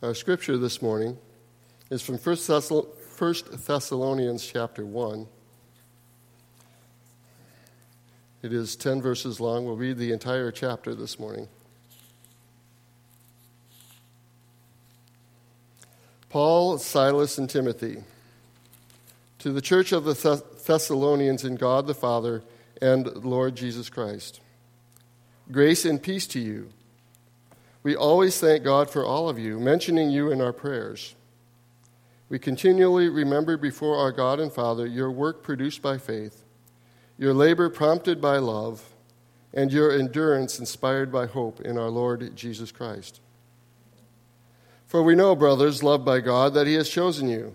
Our scripture this morning is from 1 Thessalonians chapter 1. It is 10 verses long. We'll read the entire chapter this morning. Paul, Silas, and Timothy, to the church of the Thessalonians in God the Father and Lord Jesus Christ. Grace and peace to you we always thank God for all of you, mentioning you in our prayers. We continually remember before our God and Father your work produced by faith, your labor prompted by love, and your endurance inspired by hope in our Lord Jesus Christ. For we know, brothers, loved by God, that He has chosen you,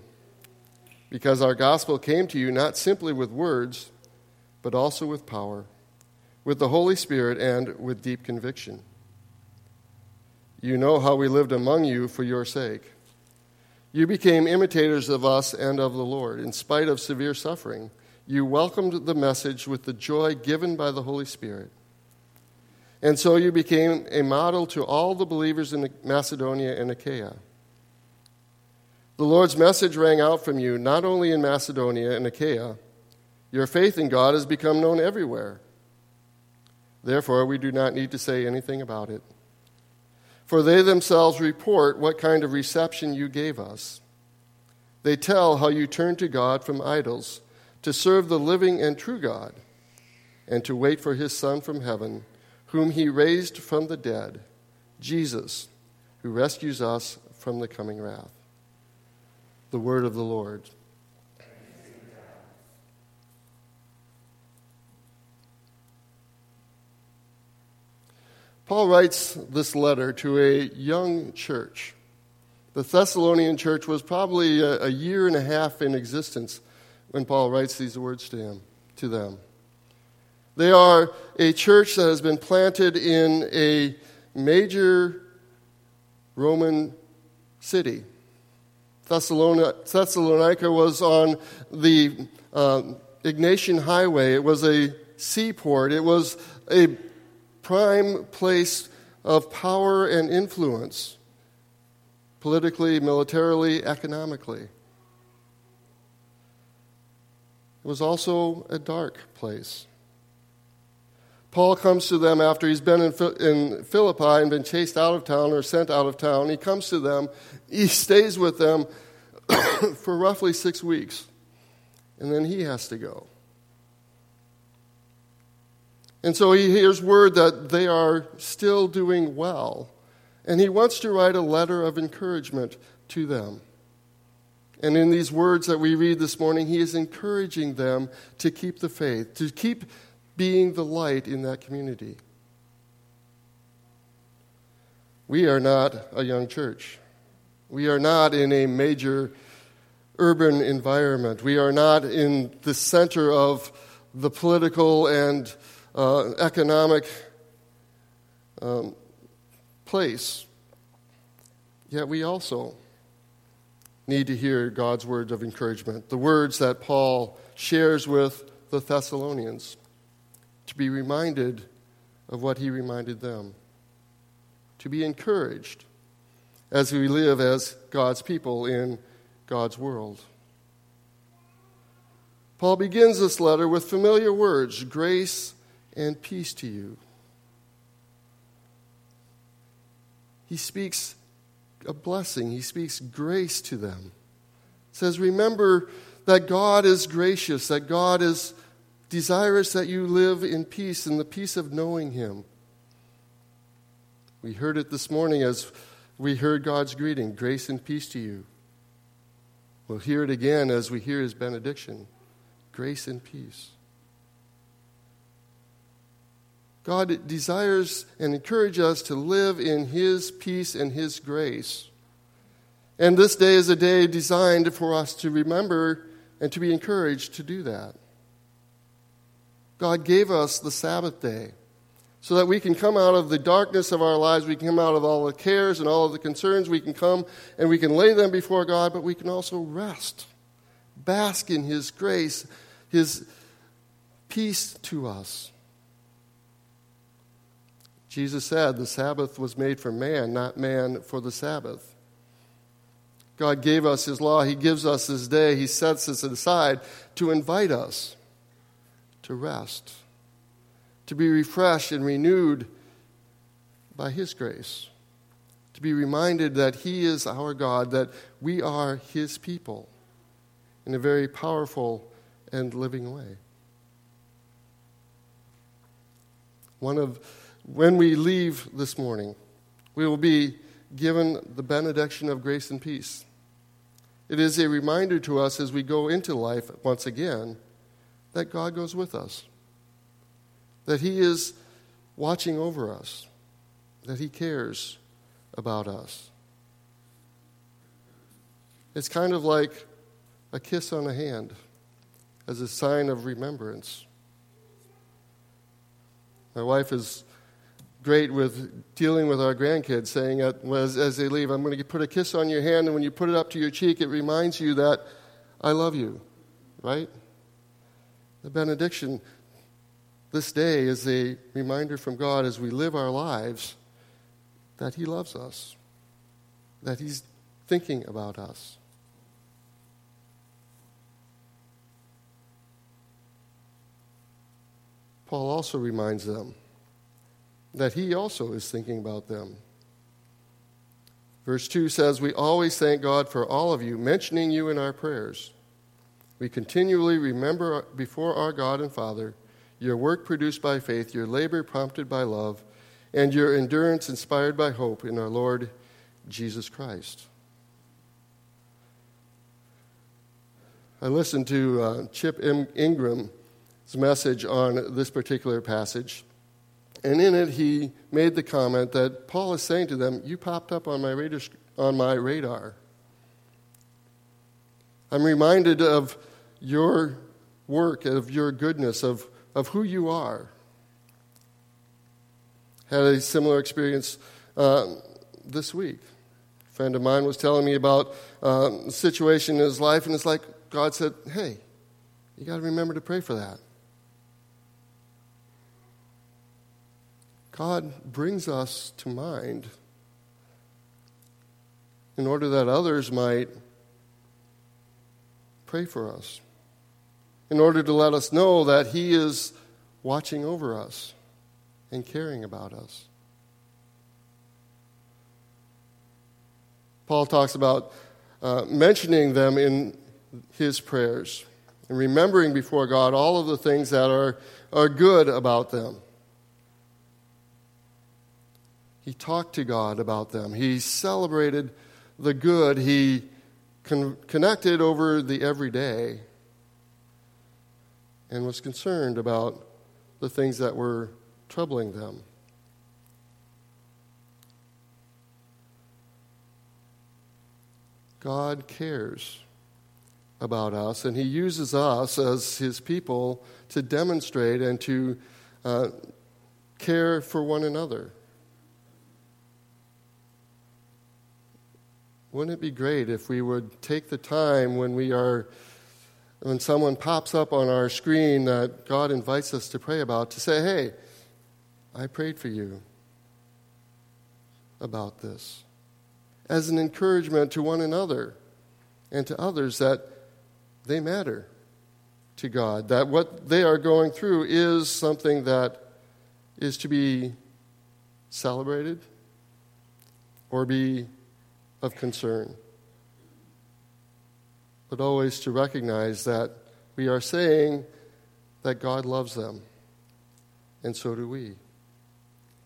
because our gospel came to you not simply with words, but also with power, with the Holy Spirit, and with deep conviction. You know how we lived among you for your sake. You became imitators of us and of the Lord. In spite of severe suffering, you welcomed the message with the joy given by the Holy Spirit. And so you became a model to all the believers in Macedonia and Achaia. The Lord's message rang out from you not only in Macedonia and Achaia, your faith in God has become known everywhere. Therefore, we do not need to say anything about it for they themselves report what kind of reception you gave us. They tell how you turned to God from idols to serve the living and true God, and to wait for his Son from heaven, whom he raised from the dead, Jesus, who rescues us from the coming wrath. The word of the Lord. Paul writes this letter to a young church. The Thessalonian church was probably a, a, year and a half in existence when Paul writes these words to him, to them. They are a church that has been planted in a major Roman city. Thessalonica was on the uh, Egnatian Highway. It was a seaport. It was a prime place of power and influence, politically, militarily, economically. It was also a dark place. Paul comes to them after he's been in, Philippi and been chased out of town or sent out of town. He comes to them, he stays with them for roughly six weeks, and then he has to go. And so he hears word that they are still doing well. And he wants to write a letter of encouragement to them. And in these words that we read this morning, he is encouraging them to keep the faith, to keep being the light in that community. We are not a young church. We are not in a major urban environment. We are not in the center of the political and uh, economic um, place. Yet we also need to hear God's words of encouragement, the words that Paul shares with the Thessalonians, to be reminded of what he reminded them, to be encouraged as we live as God's people in God's world. Paul begins this letter with familiar words grace and peace to you. He speaks a blessing, he speaks grace to them. says, Remember that God is gracious, that God is desirous that you live in peace, in the peace of knowing Him. We heard it this morning as we heard God's greeting grace and peace to you. We'll hear it again as we hear His benediction grace and peace. God desires and encourages us to live in His peace and His grace. And this day is a day designed for us to remember and to be encouraged to do that. God gave us the Sabbath day so that we can come out of the darkness of our lives, we can come out of all the cares and all of the concerns, we can come and we can lay them before God, but we can also rest, bask in His grace, His peace to us. Jesus said the Sabbath was made for man, not man for the Sabbath. God gave us His law, He gives us His day, He sets us aside to invite us to rest, to be refreshed and renewed by His grace, to be reminded that He is our God, that we are His people in a very powerful and living way. One of, when we leave this morning, we will be given the benediction of grace and peace. It is a reminder to us as we go into life once again that God goes with us, that He is watching over us, that He cares about us. It's kind of like a kiss on the hand as a sign of remembrance. My wife is great with dealing with our grandkids, saying as, as they leave, I'm going to put a kiss on your hand, and when you put it up to your cheek, it reminds you that I love you, right? The benediction this day is a reminder from God as we live our lives that He loves us, that He's thinking about us. Paul also reminds them that he also is thinking about them. Verse 2 says, We always thank God for all of you, mentioning you in our prayers. We continually remember before our God and Father your work produced by faith, your labor prompted by love, and your endurance inspired by hope in our Lord Jesus Christ. I listened to uh, Chip Ingram's message on this particular passage. And in it, he made the comment that Paul is saying to them, You popped up on my radar. On my radar. I'm reminded of your work, of your goodness, of, of who you are. Had a similar experience uh, this week. A friend of mine was telling me about uh, a situation in his life, and it's like God said, Hey, you got to remember to pray for that. God brings us to mind in order that others might pray for us, in order to let us know that He is watching over us and caring about us. Paul talks about uh, mentioning them in his prayers and remembering before God all of the things that are, are good about them. He talked to God about them. He celebrated the good. He con- connected over the everyday and was concerned about the things that were troubling them. God cares about us, and He uses us as His people to demonstrate and to uh, care for one another. Wouldn't it be great if we would take the time when we are, when someone pops up on our screen that God invites us to pray about, to say, hey, I prayed for you about this. As an encouragement to one another and to others that they matter to God, that what they are going through is something that is to be celebrated or be of concern. But always to recognize that we are saying that God loves them, and so do we.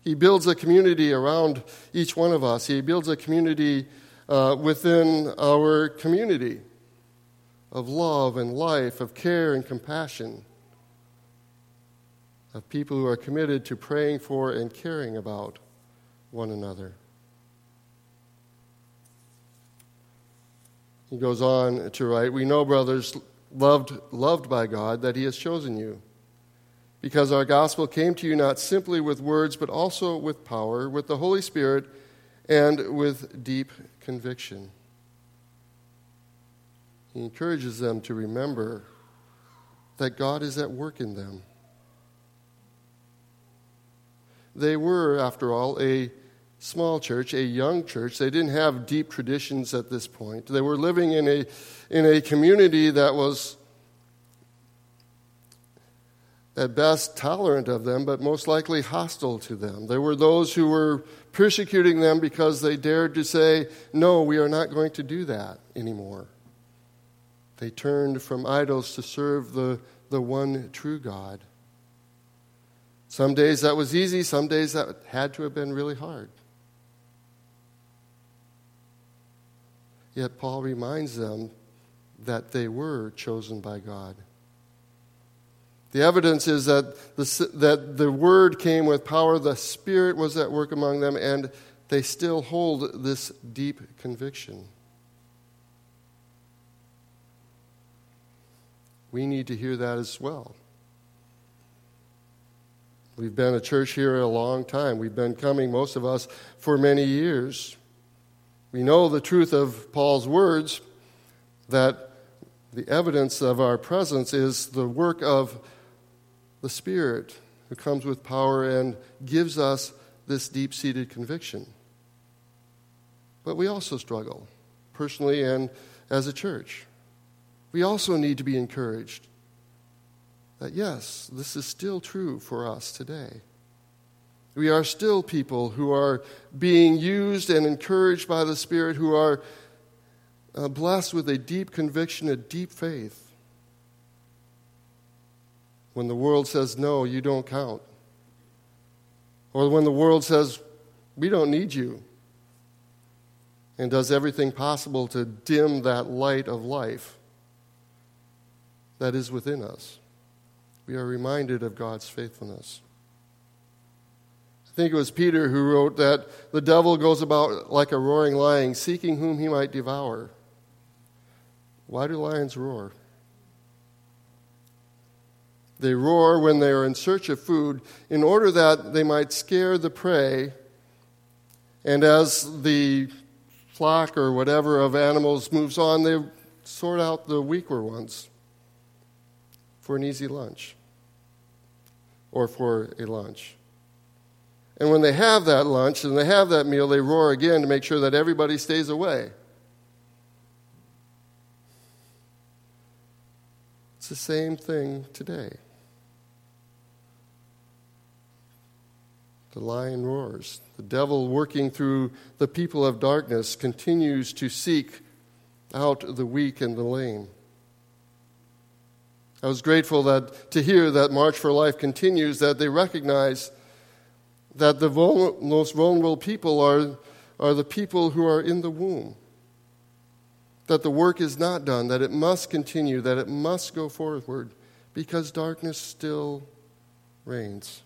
He builds a community around each one of us, He builds a community uh, within our community of love and life, of care and compassion, of people who are committed to praying for and caring about one another. He goes on to write, We know, brothers, loved, loved by God, that He has chosen you. Because our gospel came to you not simply with words, but also with power, with the Holy Spirit, and with deep conviction. He encourages them to remember that God is at work in them. They were, after all, a small church, a young church. They didn't have deep traditions at this point. They were living in a, in a community that was at best tolerant of them, but most likely hostile to them. There were those who were persecuting them because they dared to say, No, we are not going to do that anymore. They turned from idols to serve the, the one true God. Some days that was easy, some days that had to have been really hard. Yet Paul reminds them that they were chosen by God. The evidence is that the, that the word came with power, the Spirit was at work among them, and they still hold this deep conviction. We need to hear that as well. We've been a church here a long time. We've been coming, most of us, for many years. We know the truth of Paul's words that the evidence of our presence is the work of the Spirit who comes with power and gives us this deep seated conviction. But we also struggle, personally and as a church. We also need to be encouraged that, yes, this is still true for us today. We are still people who are being used and encouraged by the Spirit, who are uh, blessed with a deep conviction, a deep faith when the world says, no, you don't count. Or when the world says, we don't need you, and does everything possible to dim that light of life that is within us. We are reminded of God's faithfulness. I think it was Peter who wrote that the devil goes about like a roaring lion, seeking whom he might devour. Why do lions roar? They roar when they are in search of food in order that they might scare the prey. And as the flock or whatever of animals moves on, they sort out the weaker ones for an easy lunch or for a lunch. And when they have that lunch and they have that meal, they roar again to make sure that everybody stays away. It's the same thing today. The lion roars. The devil, working through the people of darkness, continues to seek out the weak and the lame. I was grateful that, to hear that March for Life continues, that they recognize that the most vulnerable people are, are the people who are in the womb. That the work is not done, that it must continue, that it must go forward, because darkness still reigns.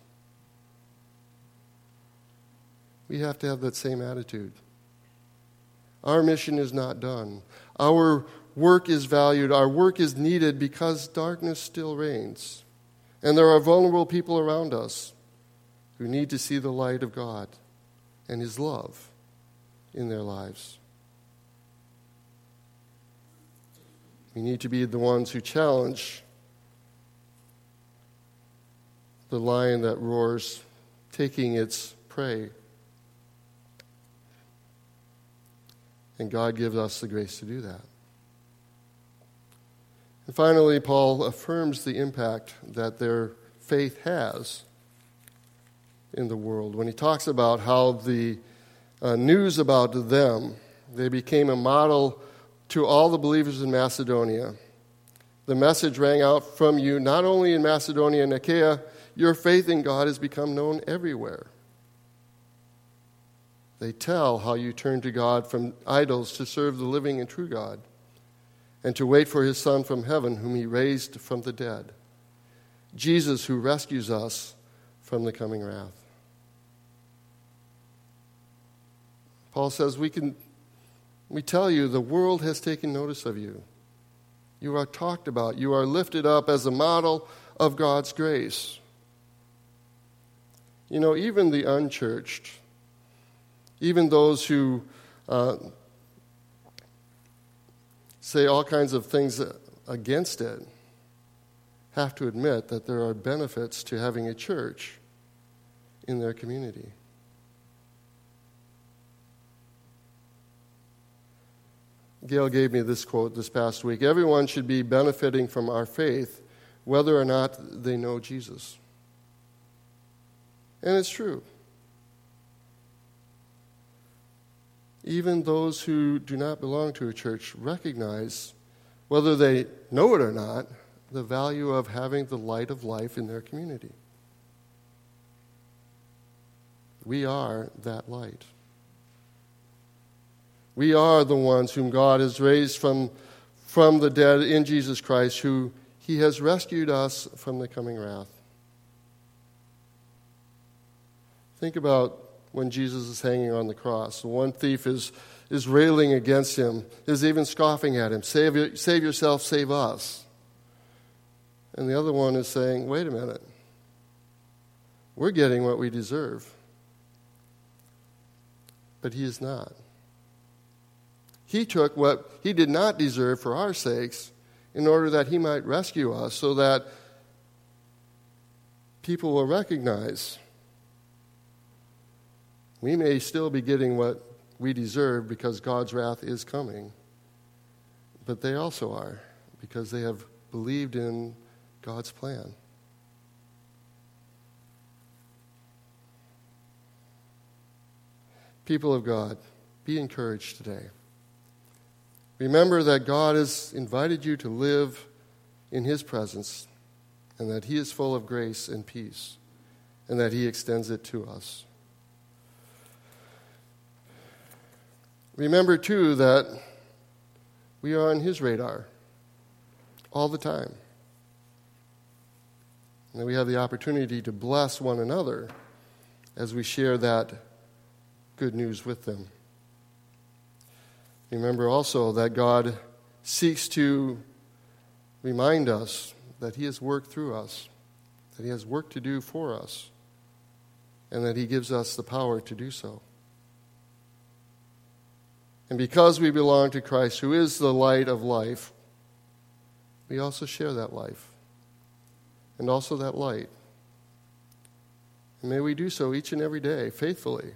We have to have that same attitude. Our mission is not done. Our work is valued. Our work is needed because darkness still reigns. And there are vulnerable people around us who need to see the light of God and His love in their lives. We need to be the ones who challenge the lion that roars, taking its prey. And God gives us the grace to do that. And finally, Paul affirms the impact that their faith has in the world when he talks about how the uh, news about them, they became a model to all the believers in Macedonia. The message rang out from you not only in Macedonia and Achaia, your faith in God has become known everywhere. They tell how you turned to God from idols to serve the living and true God, and to wait for his Son from heaven, whom he raised from the dead. Jesus, who rescues us from the coming wrath. Paul says, We can we tell you the world has taken notice of you. You are talked about. You are lifted up as a model of God's grace. You know, even the unchurched even those who uh, say all kinds of things against it have to admit that there are benefits to having a church in their community. Gail gave me this quote this past week Everyone should be benefiting from our faith, whether or not they know Jesus. And it's true. Even those who do not belong to a church recognize, whether they know it or not, the value of having the light of life in their community. We are that light. We are the ones whom God has raised from, from the dead in Jesus Christ, who He has rescued us from the coming wrath. Think about when Jesus is hanging on the cross. One thief is, is railing against him, is even scoffing at him. Save, save yourself, save us. And the other one is saying, wait a minute. We're getting what we deserve. But he is not. He took what he did not deserve for our sakes in order that he might rescue us so that people will recognize we may still be getting what we deserve because God's wrath is coming, but they also are because they have believed in God's plan. People of God, be encouraged today. Remember that God has invited you to live in His presence and that He is full of grace and peace and that He extends it to us. Remember, too, that we are on His radar all the time. And we have the opportunity to bless one another as we share that good news with them. Remember also that God seeks to remind us that He has worked through us, that He has work to do for us, and that He gives us the power to do so. And because we belong to Christ, who is the light of life, we also share that life and also that light. And may we do so each and every day faithfully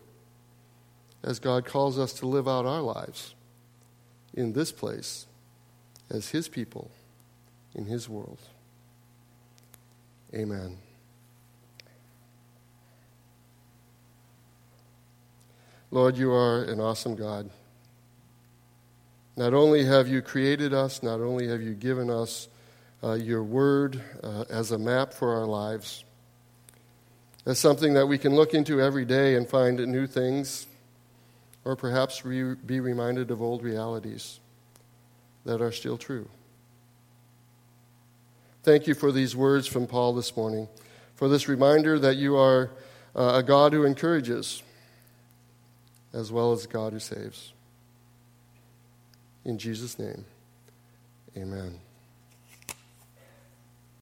as God calls us to live out our lives in this place as His people in His world. Amen. Lord, you are an awesome God. Not only have you created us, not only have you given us uh, your word uh, as a map for our lives, as something that we can look into every day and find new things, or perhaps re- be reminded of old realities that are still true. Thank you for these words from Paul this morning, for this reminder that you are uh, a God who encourages as well as God who saves. In Jesus' name, amen.